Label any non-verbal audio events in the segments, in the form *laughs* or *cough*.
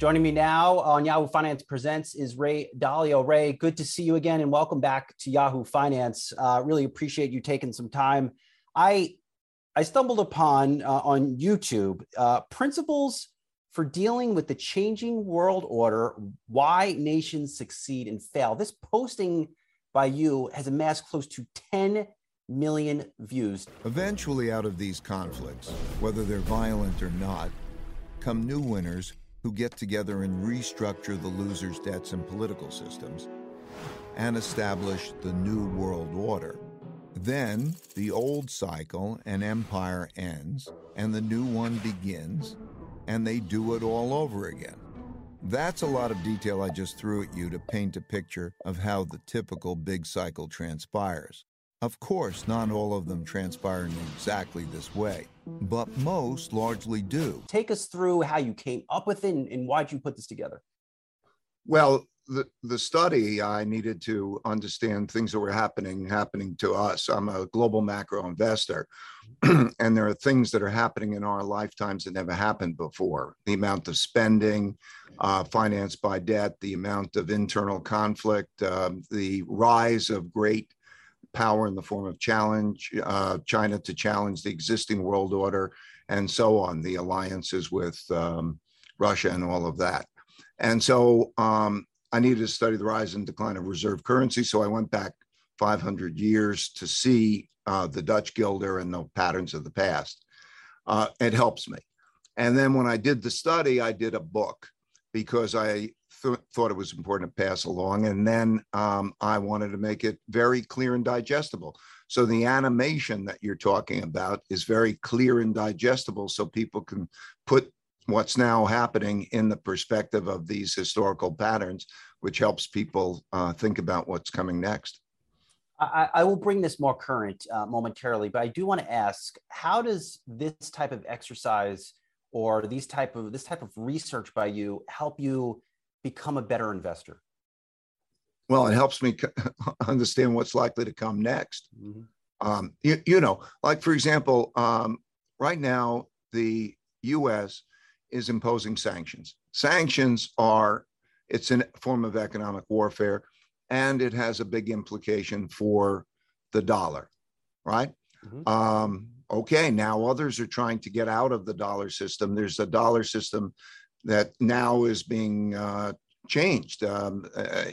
Joining me now on Yahoo Finance Presents is Ray Dalio. Ray, good to see you again and welcome back to Yahoo Finance. Uh, really appreciate you taking some time. I I stumbled upon uh, on YouTube uh, principles for dealing with the changing world order, why nations succeed and fail. This posting by you has amassed close to 10 million views. Eventually, out of these conflicts, whether they're violent or not, come new winners who get together and restructure the losers' debts and political systems and establish the new world order. Then the old cycle and empire ends, and the new one begins, and they do it all over again. That's a lot of detail I just threw at you to paint a picture of how the typical big cycle transpires. Of course, not all of them transpire in exactly this way, but most largely do. Take us through how you came up with it and, and why'd you put this together? Well, the, the study, I needed to understand things that were happening, happening to us. I'm a global macro investor, *clears throat* and there are things that are happening in our lifetimes that never happened before. The amount of spending uh, financed by debt, the amount of internal conflict, um, the rise of great power in the form of challenge uh, China to challenge the existing world order, and so on, the alliances with um, Russia and all of that. And so um, I needed to study the rise and decline of reserve currency. So I went back 500 years to see uh, the Dutch guilder and the patterns of the past. Uh, it helps me. And then when I did the study, I did a book because I th- thought it was important to pass along. And then um, I wanted to make it very clear and digestible. So the animation that you're talking about is very clear and digestible so people can put what's now happening in the perspective of these historical patterns, which helps people uh, think about what's coming next. I, I will bring this more current uh, momentarily, but I do want to ask: How does this type of exercise or these type of this type of research by you help you become a better investor? Well, it helps me *laughs* understand what's likely to come next. Mm-hmm. Um, you, you, know, like for example, um, right now the U.S. is imposing sanctions. Sanctions are it's a form of economic warfare, and it has a big implication for the dollar, right? Mm-hmm. Um, okay, now others are trying to get out of the dollar system. There's a dollar system that now is being uh, changed. Um, uh,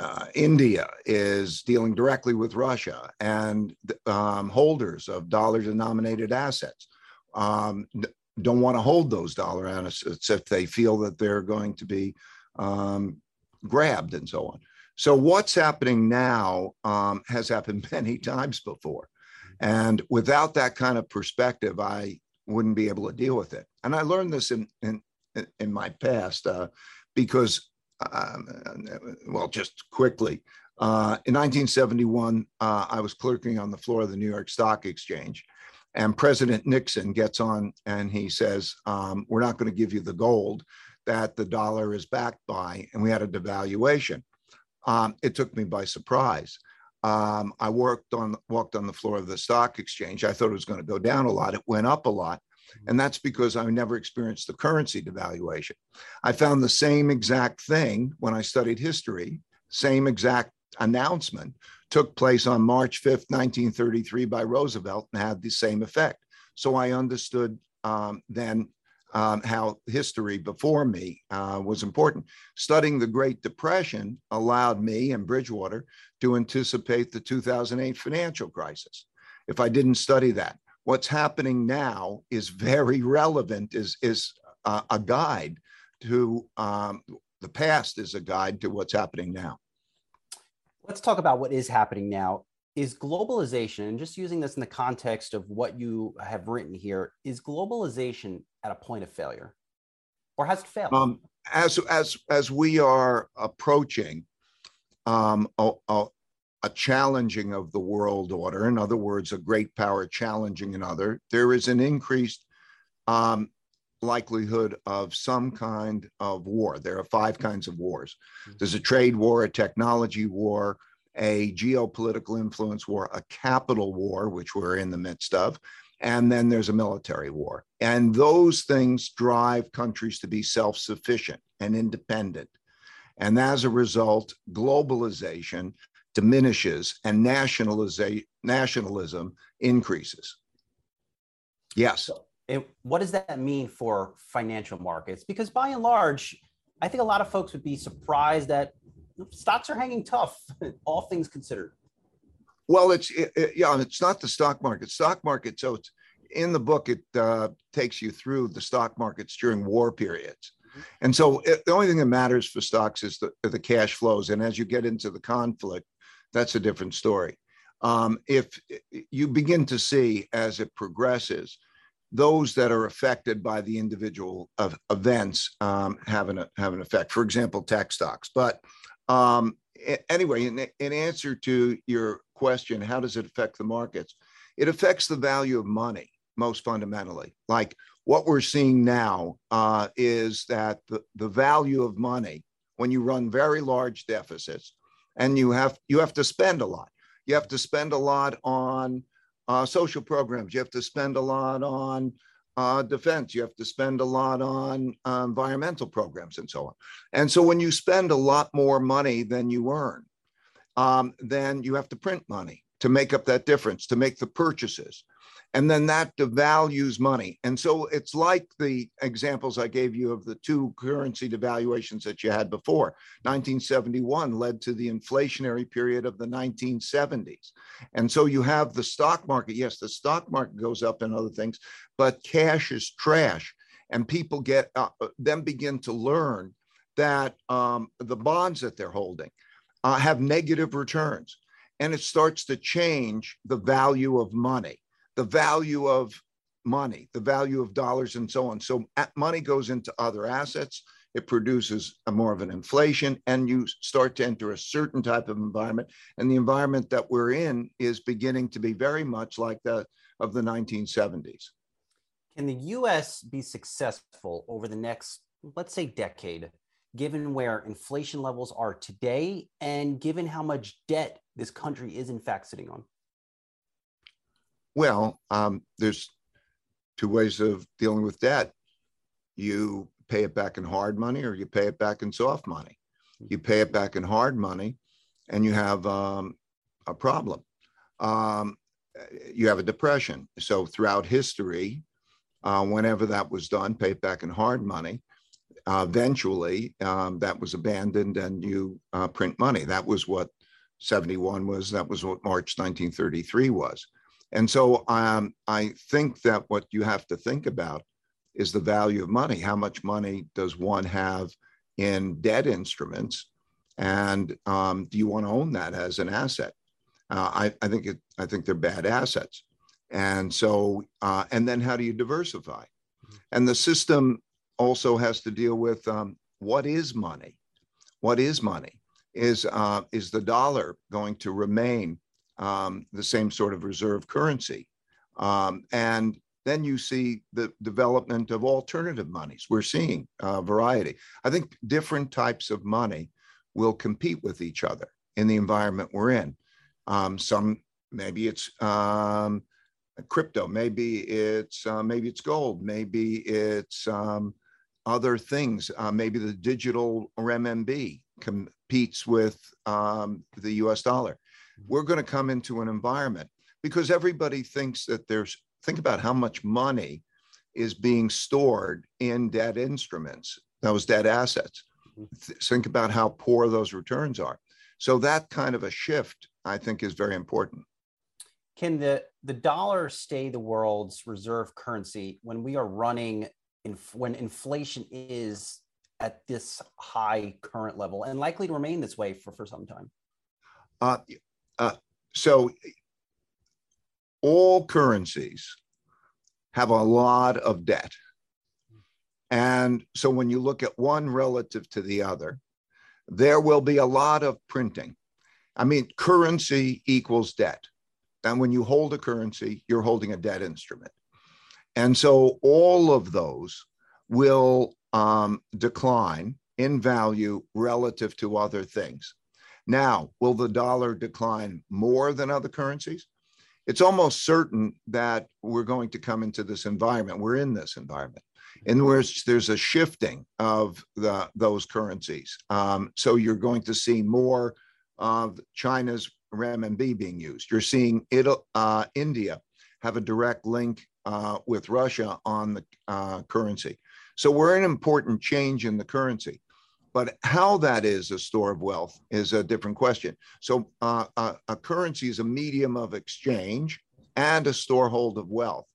uh, India is dealing directly with Russia and um, holders of dollar denominated assets um, don't want to hold those dollar assets if they feel that they're going to be um, grabbed and so on. So, what's happening now um, has happened *laughs* many times before. And without that kind of perspective, I wouldn't be able to deal with it. And I learned this in, in, in my past uh, because, um, well, just quickly, uh, in 1971, uh, I was clerking on the floor of the New York Stock Exchange. And President Nixon gets on and he says, um, We're not going to give you the gold that the dollar is backed by. And we had a devaluation. Um, it took me by surprise. Um, I worked on walked on the floor of the stock exchange. I thought it was going to go down a lot. It went up a lot. And that's because I never experienced the currency devaluation. I found the same exact thing when I studied history, same exact announcement took place on March 5th, 1933 by Roosevelt and had the same effect. So I understood um, then um, how history before me uh, was important. Studying the Great Depression allowed me and Bridgewater to anticipate the 2008 financial crisis. If I didn't study that, what's happening now is very relevant, is, is uh, a guide to um, the past, is a guide to what's happening now. Let's talk about what is happening now. Is globalization, and just using this in the context of what you have written here, is globalization at a point of failure? Or has it failed? Um, as, as, as we are approaching um, a, a, a challenging of the world order, in other words, a great power challenging another, there is an increased um, likelihood of some kind of war. There are five kinds of wars mm-hmm. there's a trade war, a technology war, a geopolitical influence war, a capital war, which we're in the midst of, and then there's a military war. And those things drive countries to be self sufficient and independent. And as a result, globalization diminishes and nationalism increases. Yes. It, what does that mean for financial markets? Because by and large, I think a lot of folks would be surprised that stocks are hanging tough, *laughs* all things considered. Well, it's it, it, yeah, it's not the stock market. Stock market. So it's in the book. It uh, takes you through the stock markets during war periods, mm-hmm. and so it, the only thing that matters for stocks is the the cash flows. And as you get into the conflict, that's a different story. Um, if you begin to see as it progresses, those that are affected by the individual of events um, have an have an effect. For example, tech stocks. But um, anyway, in, in answer to your question, how does it affect the markets? It affects the value of money most fundamentally. Like what we're seeing now uh, is that the, the value of money, when you run very large deficits, and you have you have to spend a lot. You have to spend a lot on uh, social programs. You have to spend a lot on uh, defense. You have to spend a lot on uh, environmental programs and so on. And so when you spend a lot more money than you earn, um, then you have to print money to make up that difference, to make the purchases. And then that devalues money. And so it's like the examples I gave you of the two currency devaluations that you had before. 1971 led to the inflationary period of the 1970s. And so you have the stock market. Yes, the stock market goes up and other things, but cash is trash. And people get, uh, then begin to learn that um, the bonds that they're holding uh, have negative returns. And it starts to change the value of money, the value of money, the value of dollars, and so on. So money goes into other assets. It produces a more of an inflation, and you start to enter a certain type of environment. And the environment that we're in is beginning to be very much like that of the 1970s. Can the US be successful over the next, let's say, decade given where inflation levels are today and given how much debt this country is in fact sitting on? Well, um, there's two ways of dealing with debt. You pay it back in hard money or you pay it back in soft money. You pay it back in hard money and you have um, a problem. Um, you have a depression. So throughout history, uh, whenever that was done, pay it back in hard money uh, eventually um, that was abandoned and you uh, print money. That was what 71 was. That was what March 1933 was. And so um, I think that what you have to think about is the value of money. How much money does one have in debt instruments? And um, do you want to own that as an asset? Uh, I, I, think it, I think they're bad assets. And so, uh, and then how do you diversify? And the system also has to deal with um, what is money? What is money? Is, uh, is the dollar going to remain um, the same sort of reserve currency? Um, and then you see the development of alternative monies. We're seeing a variety. I think different types of money will compete with each other in the environment we're in. Um, some maybe it's um, crypto, maybe it's uh, maybe it's gold, maybe it's um, other things. Uh, maybe the digital RMB competes with um, the US dollar. Mm-hmm. We're going to come into an environment because everybody thinks that there's, think about how much money is being stored in debt instruments, those debt assets. Mm-hmm. Think about how poor those returns are. So that kind of a shift, I think, is very important. Can the, the dollar stay the world's reserve currency when we are running inf- when inflation is at this high current level and likely to remain this way for, for some time? Uh, uh, so all currencies have a lot of debt. And so when you look at one relative to the other, there will be a lot of printing. I mean, currency equals debt. And when you hold a currency, you're holding a debt instrument. And so all of those will um, decline in value relative to other things. Now, will the dollar decline more than other currencies? it's almost certain that we're going to come into this environment. We're in this environment in which there's a shifting of the, those currencies. Um, so you're going to see more of China's renminbi being used. You're seeing uh, India have a direct link uh, with Russia on the uh, currency. So we're an important change in the currency. But how that is a store of wealth is a different question. So uh, a, a currency is a medium of exchange and a storehold of wealth.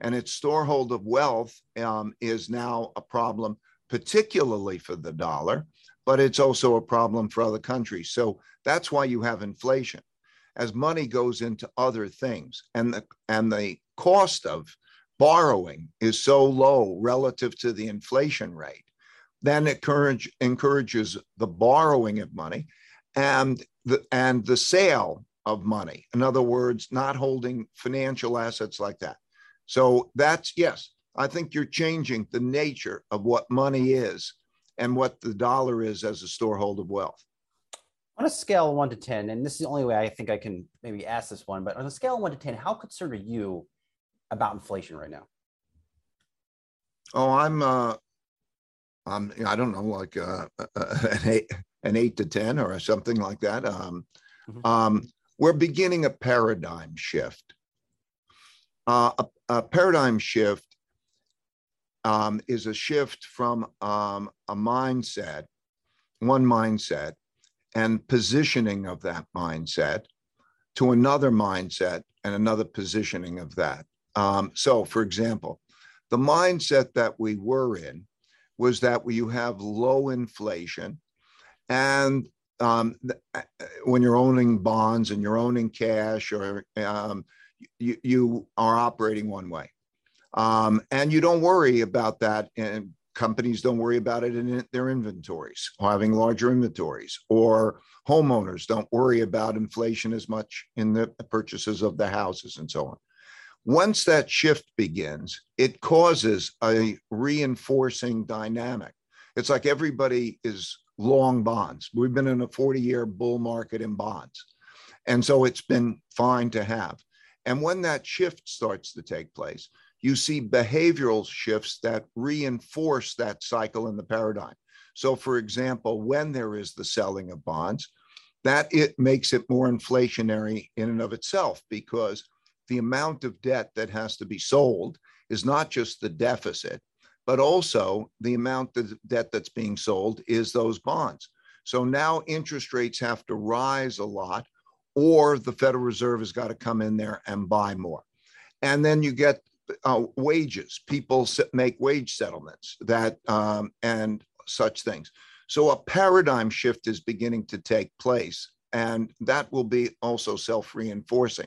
And its storehold of wealth um, is now a problem, particularly for the dollar, but it's also a problem for other countries. So that's why you have inflation. As money goes into other things and the, and the cost of borrowing is so low relative to the inflation rate, then it encourage, encourages the borrowing of money and the, and the sale of money. In other words, not holding financial assets like that. So that's, yes, I think you're changing the nature of what money is and what the dollar is as a storehold of wealth. On a scale of one to 10, and this is the only way I think I can maybe ask this one, but on a scale of one to 10, how concerned are you about inflation right now? Oh, I'm, uh, I'm, I don't know, like uh, *laughs* an eight, an eight to 10 or something like that. Um, mm-hmm. um, we're beginning a paradigm shift. Uh, a, a, paradigm shift um, is a shift from um, a mindset, one mindset, and positioning of that mindset to another mindset and another positioning of that. Um, so, for example, the mindset that we were in was that you have low inflation and um, uh, when you're owning bonds and you're owning cash or um, you, you are operating one way. Um, and you don't worry about that. And companies don't worry about it in their inventories, having larger inventories, or homeowners don't worry about inflation as much in the purchases of the houses and so on. Once that shift begins, it causes a reinforcing dynamic. It's like everybody is long bonds. We've been in a 40 year bull market in bonds. And so it's been fine to have. And when that shift starts to take place, you see behavioral shifts that reinforce that cycle in the paradigm. So, for example, when there is the selling of bonds, that it makes it more inflationary in and of itself because the amount of debt that has to be sold is not just the deficit, but also the amount of debt that's being sold is those bonds. So now interest rates have to rise a lot or the Federal Reserve has got to come in there and buy more. And then you get uh, wages. People make wage settlements that um, and such things. So a paradigm shift is beginning to take place, and that will be also self-reinforcing.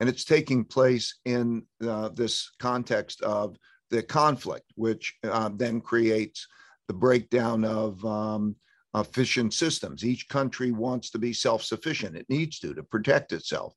And it's taking place in uh, this context of the conflict, which uh, then creates the breakdown of um, efficient systems. Each country wants to be self sufficient, it needs to to protect itself.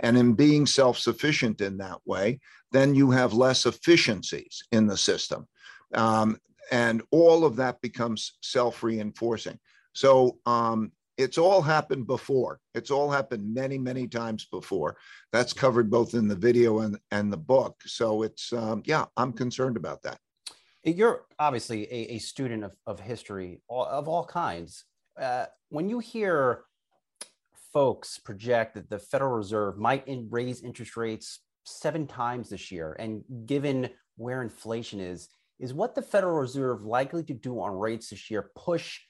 And in being self sufficient in that way, then you have less efficiencies in the system. Um, and all of that becomes self reinforcing. So um, it's all happened before. It's all happened many, many times before. That's covered both in the video and, and the book. So it's, um, yeah, I'm concerned about that. You're obviously a, a student of, of history of all kinds. Uh, when you hear folks project that the Federal Reserve might in, raise interest rates seven times this year, and given where inflation is, is what the Federal Reserve likely to do on rates this year push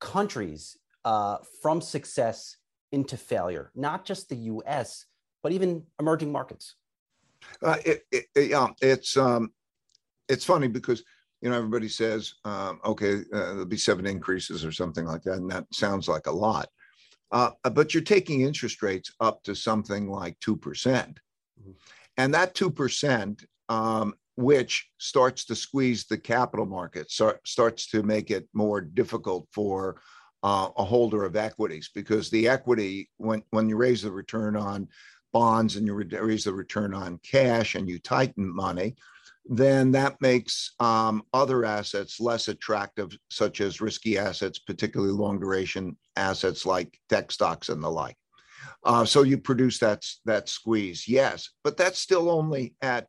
countries uh, from success into failure, not just the U.S., but even emerging markets? Uh, it, it, yeah, it's um, it's funny because you know everybody says um, okay uh, there'll be seven increases or something like that and that sounds like a lot uh, but you're taking interest rates up to something like 2% mm-hmm. and that 2% um, which starts to squeeze the capital market so starts to make it more difficult for uh, a holder of equities because the equity when when you raise the return on bonds and you raise the return on cash and you tighten money then that makes um, other assets less attractive, such as risky assets, particularly long duration assets like tech stocks and the like. Uh, so you produce that, that squeeze, yes, but that's still only at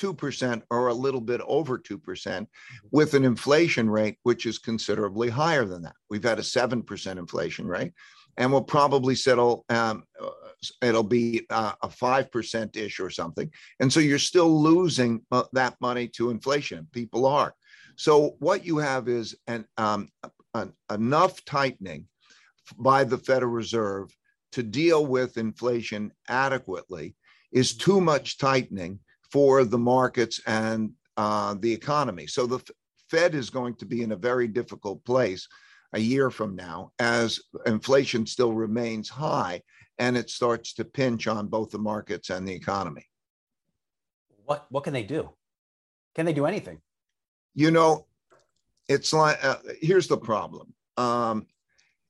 2% or a little bit over 2% with an inflation rate which is considerably higher than that. We've had a 7% inflation rate and we'll probably settle, um, uh, it'll be uh, a 5% ish or something. And so you're still losing uh, that money to inflation. People are. So what you have is an, um, an, enough tightening by the Federal Reserve to deal with inflation adequately is too much tightening for the markets and uh, the economy. So the Fed is going to be in a very difficult place a year from now as inflation still remains high and it starts to pinch on both the markets and the economy. What what can they do? Can they do anything? You know, it's like uh, here's the problem. Um,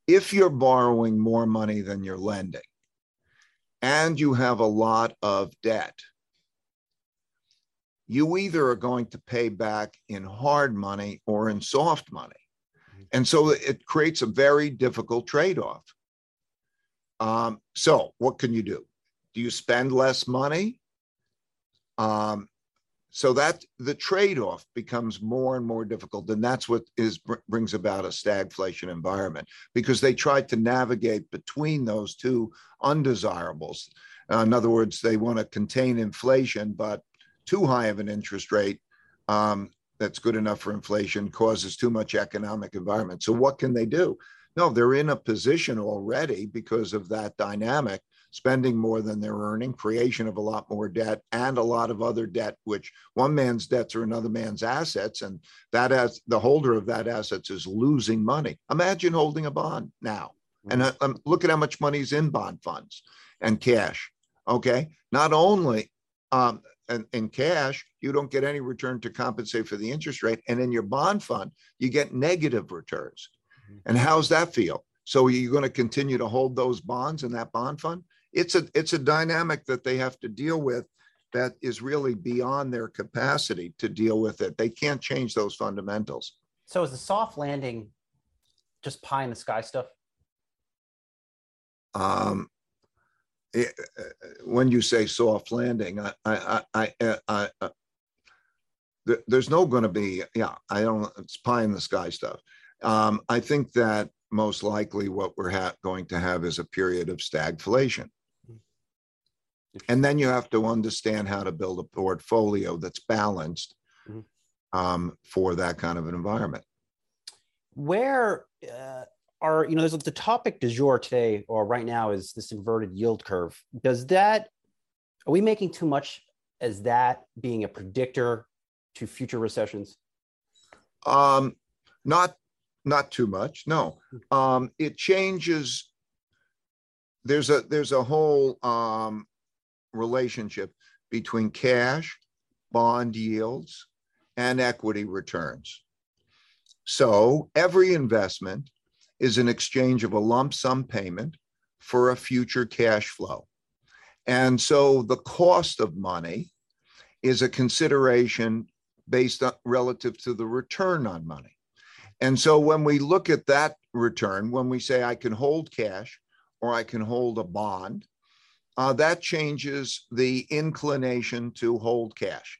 if you're borrowing more money than you're lending and you have a lot of debt, you either are going to pay back in hard money or in soft money. Mm-hmm. And so it creates a very difficult trade off. Um, so, what can you do? Do you spend less money? Um, so that the trade-off becomes more and more difficult and that's what is brings about a stagflation environment because they try to navigate between those two undesirables uh, in other words they want to contain inflation but too high of an interest rate um, that's good enough for inflation causes too much economic environment so what can they do no they're in a position already because of that dynamic spending more than they're earning, creation of a lot more debt, and a lot of other debt, which one man's debts are another man's assets, and that as the holder of that assets is losing money. Imagine holding a bond now, and uh, um, look at how much money is in bond funds and cash. Okay, not only um, in, in cash, you don't get any return to compensate for the interest rate, and in your bond fund, you get negative returns. Mm-hmm. And how's that feel? So you're you going to continue to hold those bonds in that bond fund? it's a it's a dynamic that they have to deal with that is really beyond their capacity to deal with it. They can't change those fundamentals. So is the soft landing just pie in the sky stuff? Um, it, uh, when you say soft landing, I, I, I, I, I uh, there's no going to be, yeah, I don't, it's pie in the sky stuff. Um, I think that most likely what we're ha- going to have is a period of stagflation. And then you have to understand how to build a portfolio that's balanced mm-hmm. um, for that kind of an environment. Where uh, are, you know, there's the topic du jour today or right now is this inverted yield curve. Does that, are we making too much as that being a predictor to future recessions? Um, not, not too much. No, hmm. um, it changes. There's a there's a whole um, relationship between cash, bond yields, and equity returns. So every investment is an exchange of a lump sum payment for a future cash flow. And so the cost of money is a consideration based on relative to the return on money. And so when we look at that return, when we say I can hold cash or I can hold a bond, uh, that changes the inclination to hold cash.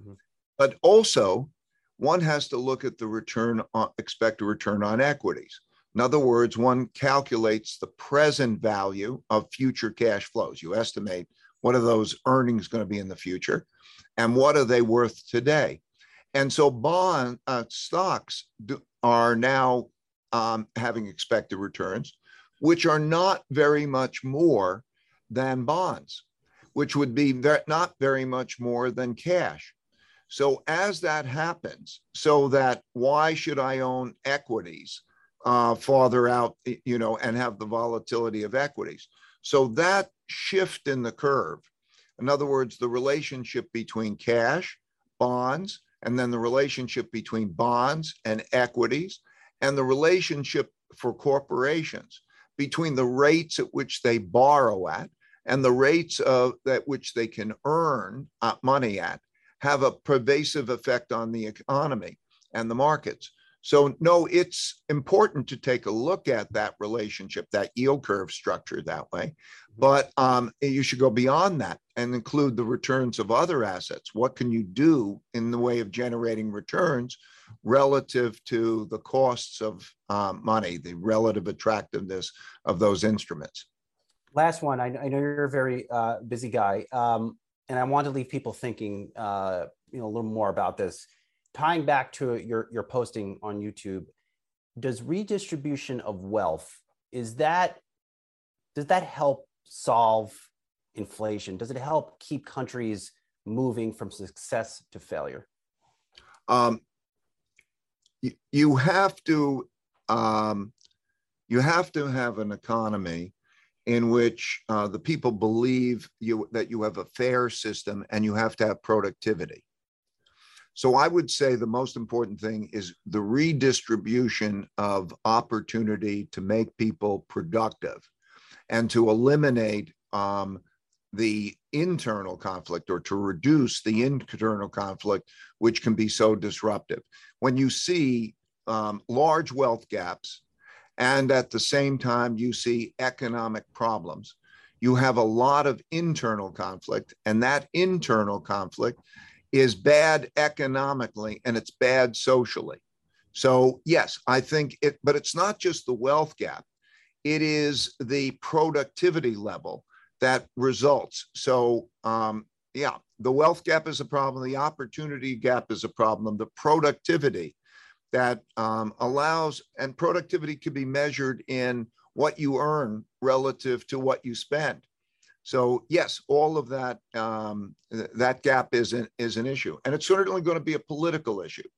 Mm-hmm. But also, one has to look at the return on expected return on equities. In other words, one calculates the present value of future cash flows. You estimate what are those earnings going to be in the future, and what are they worth today. And so, bond uh, stocks do, are now um, having expected returns, which are not very much more than bonds, which would be very, not very much more than cash. So as that happens, so that why should I own equities uh, farther out, you know, and have the volatility of equities? So that shift in the curve, in other words, the relationship between cash, bonds, and then the relationship between bonds and equities, and the relationship for corporations between the rates at which they borrow at and the rates of at which they can earn uh, money at have a pervasive effect on the economy and the markets. So, no, it's important to take a look at that relationship, that yield curve structure that way. But um, you should go beyond that and include the returns of other assets. What can you do in the way of generating returns relative to the costs of um, money, the relative attractiveness of those instruments? Last one. I, I know you're a very uh, busy guy, um, and I want to leave people thinking, uh, you know, a little more about this tying back to your your posting on YouTube, does redistribution of wealth is that does that help solve inflation? Does it help keep countries moving from success to failure? Um, you, you have to um, you have to have an economy in which uh, the people believe you that you have a fair system and you have to have productivity. So I would say the most important thing is the redistribution of opportunity to make people productive and to eliminate um, the internal conflict or to reduce the internal conflict, which can be so disruptive. When you see um, large wealth gaps and at the same time you see economic problems, you have a lot of internal conflict, and that internal conflict is bad economically and it's bad socially. So, yes, I think it, but it's not just the wealth gap, it is the productivity level that results. So, um, yeah, the wealth gap is a problem, the opportunity gap is a problem, the productivity that um, allows, and productivity can be measured in what you earn relative to what you spend. So yes, all of that um, that gap is an, is an issue, and it's certainly going to be a political issue.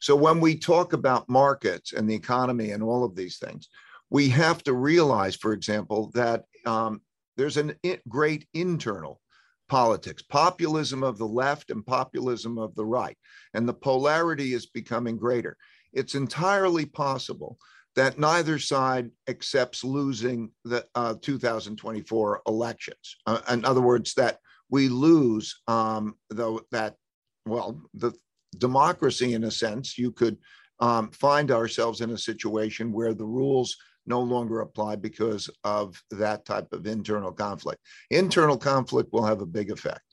So when we talk about markets and the economy and all of these things, we have to realize, for example, that um, there's a great internal politics, populism of the left and populism of the right, and the polarity is becoming greater. It's entirely possible that neither side accepts losing the uh, 2024 elections. Uh, in other words, that we lose, um, though that, well, the democracy, in a sense, you could um, find ourselves in a situation where the rules no longer apply because of that type of internal conflict. Internal conflict will have a big effect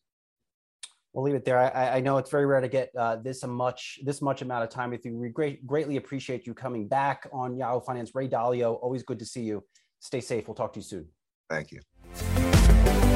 we'll leave it there. I, I know it's very rare to get uh, this much this much amount of time with you. We great, greatly appreciate you coming back on Yahoo Finance. Ray Dalio, always good to see you. Stay safe. We'll talk to you soon. Thank you.